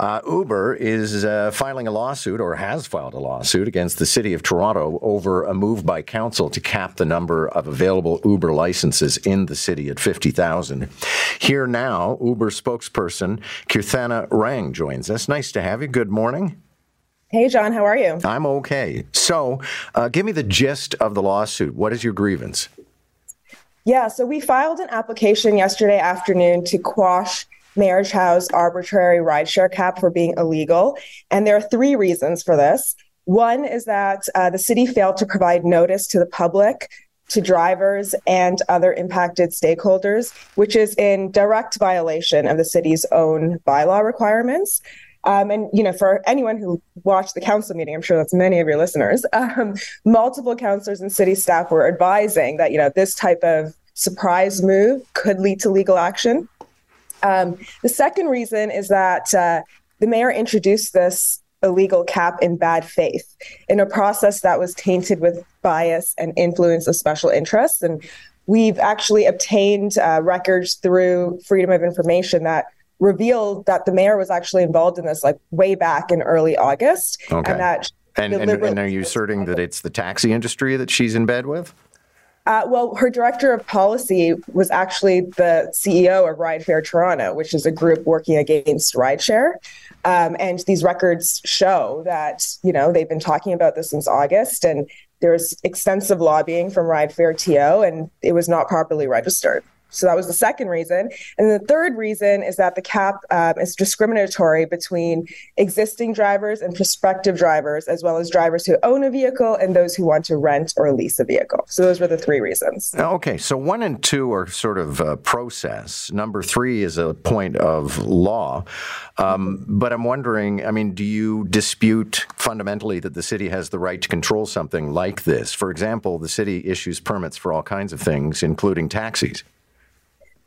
Uh, Uber is uh, filing a lawsuit or has filed a lawsuit against the city of Toronto over a move by council to cap the number of available Uber licenses in the city at 50,000. Here now, Uber spokesperson Keerthana Rang joins us. Nice to have you. Good morning. Hey, John, how are you? I'm okay. So, uh, give me the gist of the lawsuit. What is your grievance? Yeah, so we filed an application yesterday afternoon to quash Mayor Chow's arbitrary rideshare cap for being illegal. And there are three reasons for this. One is that uh, the city failed to provide notice to the public, to drivers, and other impacted stakeholders, which is in direct violation of the city's own bylaw requirements. Um, and you know, for anyone who watched the council meeting, I'm sure that's many of your listeners. Um, multiple councillors and city staff were advising that you know this type of surprise move could lead to legal action. Um, the second reason is that uh, the mayor introduced this illegal cap in bad faith in a process that was tainted with bias and influence of special interests. And we've actually obtained uh, records through Freedom of Information that revealed that the mayor was actually involved in this like way back in early August. Okay. And that and, and, and are you asserting that it's the taxi industry that she's in bed with? Uh, well, her director of policy was actually the CEO of Ride Fair Toronto, which is a group working against rideshare. Um, and these records show that, you know, they've been talking about this since August and there's extensive lobbying from Ride Fair TO and it was not properly registered. So that was the second reason. And the third reason is that the cap um, is discriminatory between existing drivers and prospective drivers, as well as drivers who own a vehicle and those who want to rent or lease a vehicle. So those were the three reasons. Okay. So one and two are sort of a process. Number three is a point of law. Um, but I'm wondering, I mean, do you dispute fundamentally that the city has the right to control something like this? For example, the city issues permits for all kinds of things, including taxis.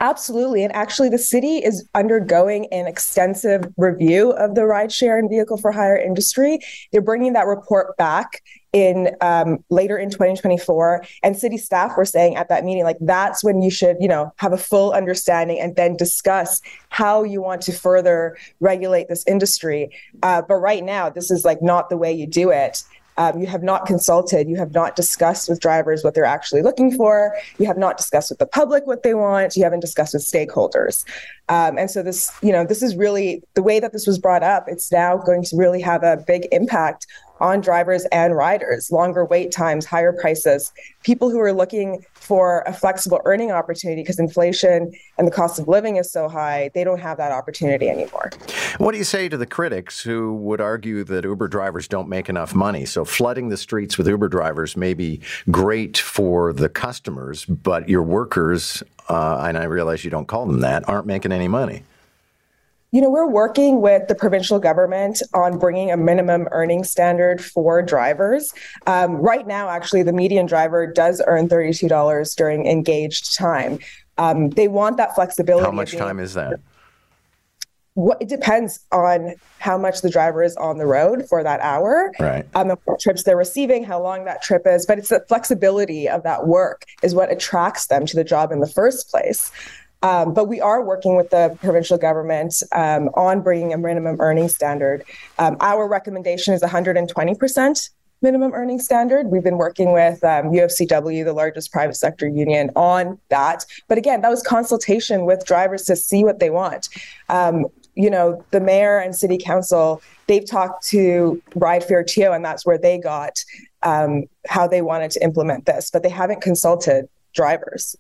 Absolutely. And actually, the city is undergoing an extensive review of the rideshare and vehicle for hire industry. They're bringing that report back in um, later in 2024 and city staff were saying at that meeting like that's when you should you know have a full understanding and then discuss how you want to further regulate this industry uh, but right now this is like not the way you do it um, you have not consulted, you have not discussed with drivers what they're actually looking for, you have not discussed with the public what they want, you haven't discussed with stakeholders. Um, and so this, you know, this is really the way that this was brought up. It's now going to really have a big impact on drivers and riders, longer wait times, higher prices, people who are looking for a flexible earning opportunity because inflation and the cost of living is so high, they don't have that opportunity anymore. What do you say to the critics who would argue that Uber drivers don't make enough money? So flooding the streets with Uber drivers may be great for the customers, but your workers, uh, and I realize you don't call them that, aren't making any money. You know, we're working with the provincial government on bringing a minimum earning standard for drivers. Um, right now, actually, the median driver does earn $32 during engaged time. Um, they want that flexibility. How much time is that? What, it depends on how much the driver is on the road for that hour, right? Um, the trips they're receiving, how long that trip is. But it's the flexibility of that work is what attracts them to the job in the first place. Um, but we are working with the provincial government um, on bringing a minimum earning standard. Um, our recommendation is 120% minimum earning standard. We've been working with um, UFCW, the largest private sector union, on that. But again, that was consultation with drivers to see what they want. Um, you know, the mayor and city council, they've talked to Ride Fair TO, and that's where they got um, how they wanted to implement this, but they haven't consulted drivers.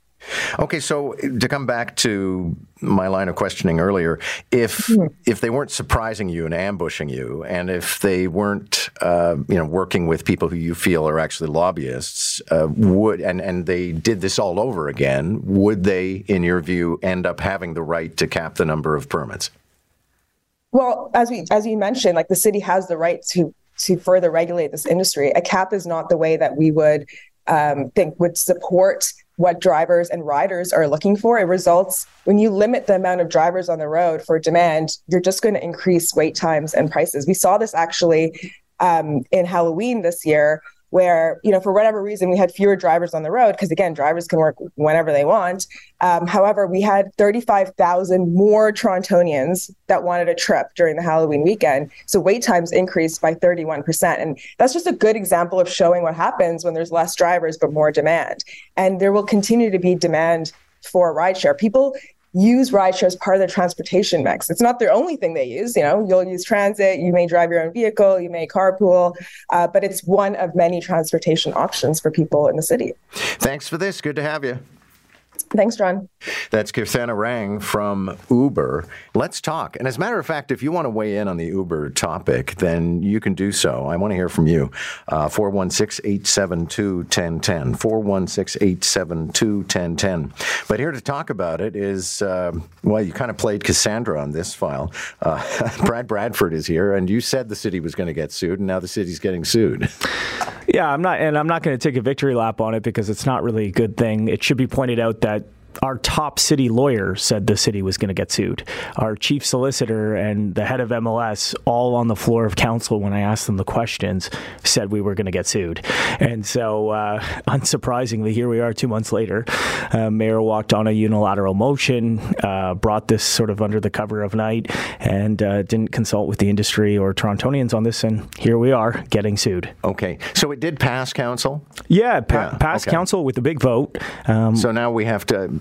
Okay, so to come back to my line of questioning earlier, if mm-hmm. if they weren't surprising you and ambushing you, and if they weren't, uh, you know, working with people who you feel are actually lobbyists, uh, would and and they did this all over again, would they, in your view, end up having the right to cap the number of permits? Well, as we as you mentioned, like the city has the right to to further regulate this industry. A cap is not the way that we would um, think would support what drivers and riders are looking for. It results when you limit the amount of drivers on the road for demand, you're just going to increase wait times and prices. We saw this actually um, in Halloween this year where, you know, for whatever reason, we had fewer drivers on the road because, again, drivers can work whenever they want. Um, however, we had 35,000 more Torontonians that wanted a trip during the Halloween weekend. So wait times increased by 31%. And that's just a good example of showing what happens when there's less drivers but more demand. And there will continue to be demand for rideshare. People use rideshare as part of their transportation mix. It's not their only thing they use. You know, you'll use transit, you may drive your own vehicle, you may carpool, uh, but it's one of many transportation options for people in the city. Thanks for this. Good to have you. Thanks, John. That's Keerthana Rang from Uber. Let's talk. And as a matter of fact, if you want to weigh in on the Uber topic, then you can do so. I want to hear from you. Uh, 416 872 1010. 416 872 1010. But here to talk about it is, uh, well, you kind of played Cassandra on this file. Uh, Brad Bradford is here, and you said the city was going to get sued, and now the city's getting sued. Yeah, I'm not, and I'm not going to take a victory lap on it because it's not really a good thing. It should be pointed out that our top city lawyer said the city was going to get sued. Our chief solicitor and the head of MLS, all on the floor of council when I asked them the questions, said we were going to get sued. And so, uh, unsurprisingly, here we are two months later. Uh, Mayor walked on a unilateral motion, uh, brought this sort of under the cover of night, and uh, didn't consult with the industry or Torontonians on this. And here we are getting sued. Okay. So it did pass council? Yeah, pa- yeah passed okay. council with a big vote. Um, so now we have to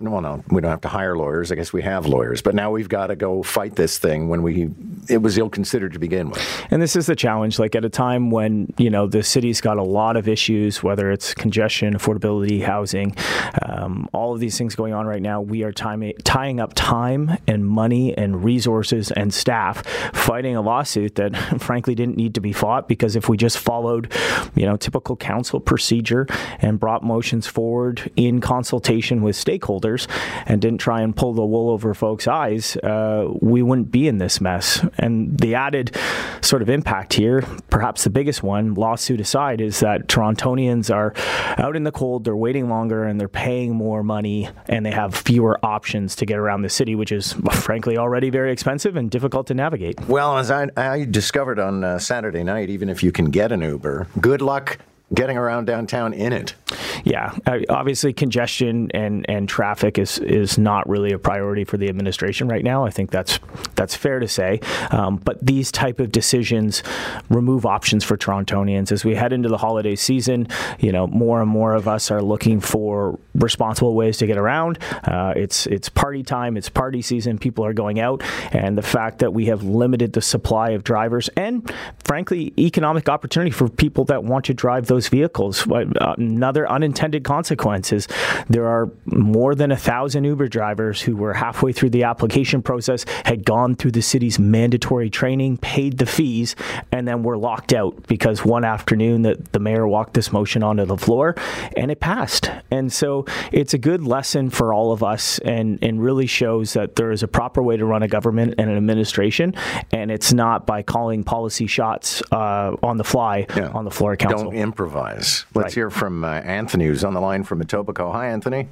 well, no, we don't have to hire lawyers. I guess we have lawyers, but now we've got to go fight this thing when we it was ill considered to begin with. And this is the challenge. Like at a time when you know the city's got a lot of issues, whether it's congestion, affordability, housing, um, all of these things going on right now. We are time, tying up time and money and resources and staff fighting a lawsuit that, frankly, didn't need to be fought because if we just followed, you know, typical council procedure and brought motions forward in consultation with stakeholders and didn't try and pull the wool over folks' eyes, uh, we wouldn't be in this mess. And the added sort of impact here, perhaps the biggest one, lawsuit aside, is that Torontonians are out in the cold, they're waiting longer, and they're paying more money, and they have fewer options to get around the city, which is frankly already very expensive and difficult to navigate. Well, as I, I discovered on uh, Saturday night, even if you can get an Uber, good luck getting around downtown in it. Yeah, uh, obviously congestion and, and traffic is is not really a priority for the administration right now. I think that's that's fair to say. Um, but these type of decisions remove options for Torontonians as we head into the holiday season. You know, more and more of us are looking for responsible ways to get around. Uh, it's it's party time. It's party season. People are going out, and the fact that we have limited the supply of drivers and, frankly, economic opportunity for people that want to drive those vehicles. Another unintended consequence is there are more than a thousand Uber drivers who were halfway through the application process, had gone through the city's mandatory training, paid the fees, and then were locked out because one afternoon that the mayor walked this motion onto the floor and it passed. And so it's a good lesson for all of us and, and really shows that there is a proper way to run a government and an administration, and it's not by calling policy shots uh, on the fly yeah. on the floor of council. Don't improvise. Let's right. hear from uh, Anthony, who's on the line from Etobicoke. Hi, Anthony.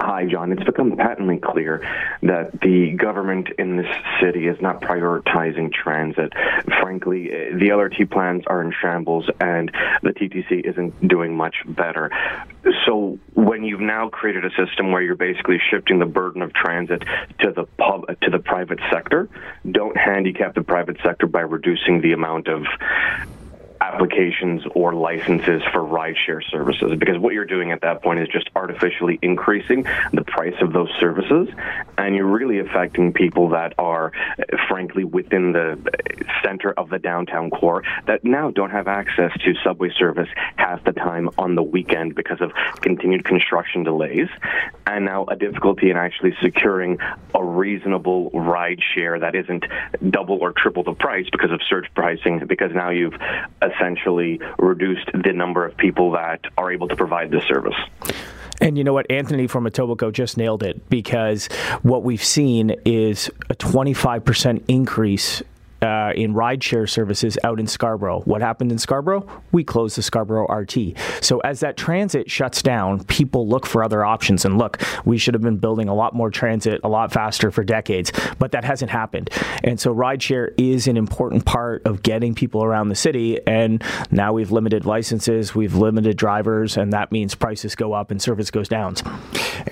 Hi, John. It's become patently clear that the government in this city is not prioritizing transit. Frankly, the LRT plans are in shambles, and the TTC isn't doing much better. So, when you've now created a system where you're basically shifting the burden of transit to the pub to the private sector, don't handicap the private sector by reducing the amount of applications or licenses for rideshare services because what you're doing at that point is just artificially increasing the price of those services and you're really affecting people that are frankly within the center of the downtown core that now don't have access to subway service half the time on the weekend because of continued construction delays and now a difficulty in actually securing a reasonable ride share that isn't double or triple the price because of surge pricing because now you've essentially reduced the number of people that are able to provide this service. And you know what? Anthony from Etobicoke just nailed it because what we've seen is a 25% increase uh, in rideshare services out in Scarborough. What happened in Scarborough? We closed the Scarborough RT. So as that transit shuts down, people look for other options. And look, we should have been building a lot more transit a lot faster for decades, but that hasn't happened. And so rideshare is an important part of getting people around the city. And now we've limited licenses, we've limited drivers, and that means prices go up and service goes down.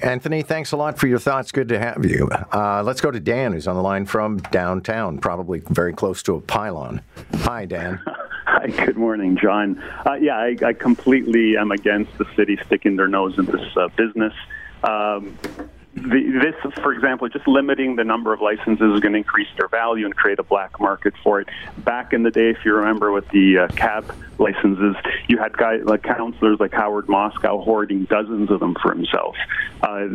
Anthony, thanks a lot for your thoughts. Good to have you. Uh, let's go to Dan, who's on the line from downtown, probably very close to a pylon. Hi, Dan. Hi, good morning, John. Uh, yeah, I, I, completely am against the city sticking their nose in this uh, business. Um, the, this, for example, just limiting the number of licenses is going to increase their value and create a black market for it. Back in the day, if you remember, with the uh, cab licenses, you had guys like counselors like Howard Moscoe hoarding dozens of them for himself. Uh,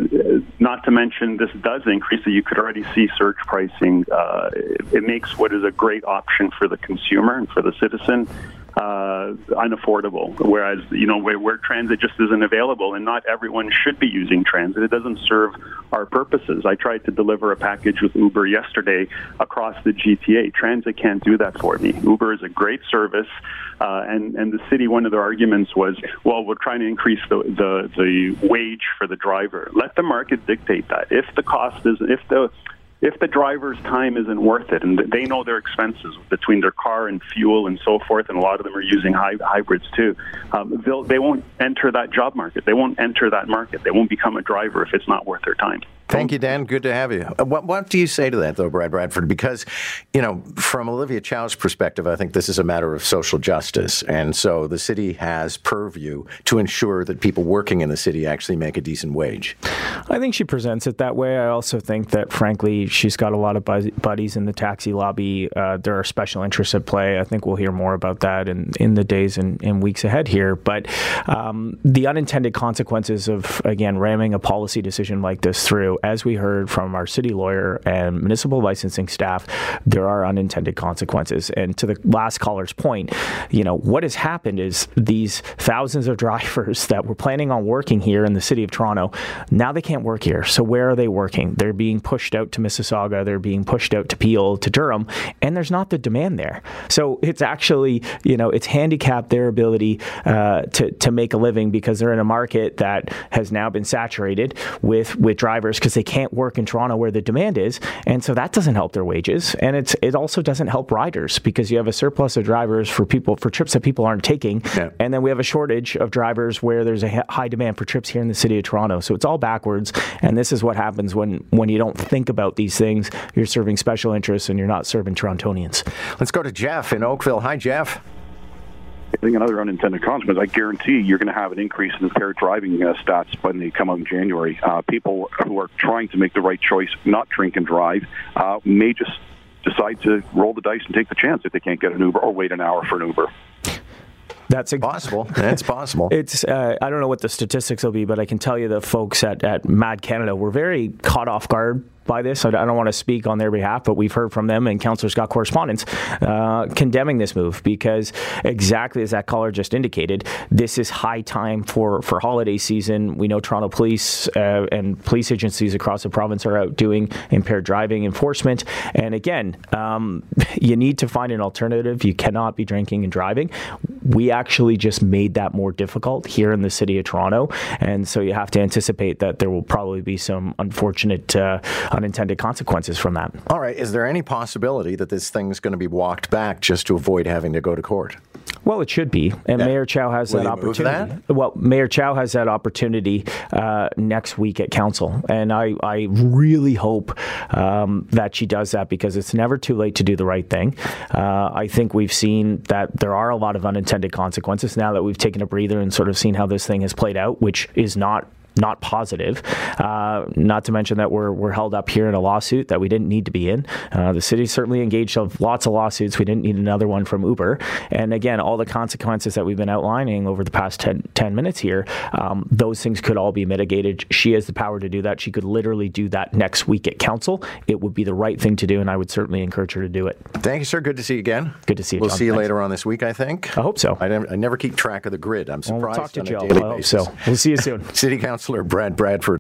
not to mention, this does increase. So you could already see surge pricing. Uh, it, it makes what is a great option for the consumer and for the citizen uh, unaffordable. Whereas, you know, where, where transit just isn't available, and not everyone should be using transit. It doesn't serve our purposes. I tried to deliver a package with Uber yesterday across the GTA. Transit can't do that for me. Uber is a great service, uh, and and the city. One of their arguments was, well, we're trying to increase the, the the wage for the driver. Let the market dictate that. If the cost is, if the if the driver's time isn't worth it, and they know their expenses between their car and fuel and so forth, and a lot of them are using hybrids too, um, they'll, they won't enter that job market. They won't enter that market. They won't become a driver if it's not worth their time. Thank you, Dan. Good to have you. Uh, what, what do you say to that, though, Brad Bradford? Because, you know, from Olivia Chow's perspective, I think this is a matter of social justice. And so the city has purview to ensure that people working in the city actually make a decent wage. I think she presents it that way. I also think that, frankly, she's got a lot of buddies in the taxi lobby. Uh, there are special interests at play. I think we'll hear more about that in, in the days and, and weeks ahead here. But um, the unintended consequences of, again, ramming a policy decision like this through as we heard from our city lawyer and municipal licensing staff, there are unintended consequences. And to the last caller's point, you know, what has happened is these thousands of drivers that were planning on working here in the city of Toronto, now they can't work here. So where are they working? They're being pushed out to Mississauga, they're being pushed out to Peel, to Durham, and there's not the demand there. So it's actually, you know, it's handicapped their ability uh, to, to make a living because they're in a market that has now been saturated with, with drivers because they can't work in Toronto where the demand is, and so that doesn't help their wages, and it's it also doesn't help riders because you have a surplus of drivers for people for trips that people aren't taking, yeah. and then we have a shortage of drivers where there's a high demand for trips here in the city of Toronto. So it's all backwards, and this is what happens when when you don't think about these things. You're serving special interests, and you're not serving Torontonians. Let's go to Jeff in Oakville. Hi, Jeff. I think another unintended consequence. I guarantee you're going to have an increase in impaired driving uh, stats when they come out in January. Uh, people who are trying to make the right choice, not drink and drive, uh, may just decide to roll the dice and take the chance if they can't get an Uber or wait an hour for an Uber. That's possible. That's possible. It's uh, I don't know what the statistics will be, but I can tell you the folks at, at MADD Canada were very caught off guard by this. I don't want to speak on their behalf, but we've heard from them, and councillors got correspondence uh, condemning this move because exactly as that caller just indicated, this is high time for, for holiday season. We know Toronto Police uh, and police agencies across the province are out doing impaired driving enforcement. And again, um, you need to find an alternative. You cannot be drinking and driving. We actually just made that more difficult here in the city of Toronto. And so you have to anticipate that there will probably be some unfortunate uh, unintended consequences from that. All right. Is there any possibility that this thing's going to be walked back just to avoid having to go to court? Well, it should be, and yeah. Mayor Chow has Will that opportunity. That? Well, Mayor Chow has that opportunity uh, next week at council, and I, I really hope um, that she does that because it's never too late to do the right thing. Uh, I think we've seen that there are a lot of unintended consequences now that we've taken a breather and sort of seen how this thing has played out, which is not not positive. Uh, not to mention that we're, we're held up here in a lawsuit that we didn't need to be in. Uh, the city certainly engaged of lots of lawsuits. We didn't need another one from Uber. And again, all the consequences that we've been outlining over the past 10, 10 minutes here, um, those things could all be mitigated. She has the power to do that. She could literally do that next week at council. It would be the right thing to do, and I would certainly encourage her to do it. Thank you, sir. Good to see you again. Good to see you. We'll John. see you Thanks. later on this week, I think. I hope so. I never, I never keep track of the grid. I'm surprised. Well, we'll talk to Joe. I hope so. We'll see you soon. City Councilor Brad Bradford.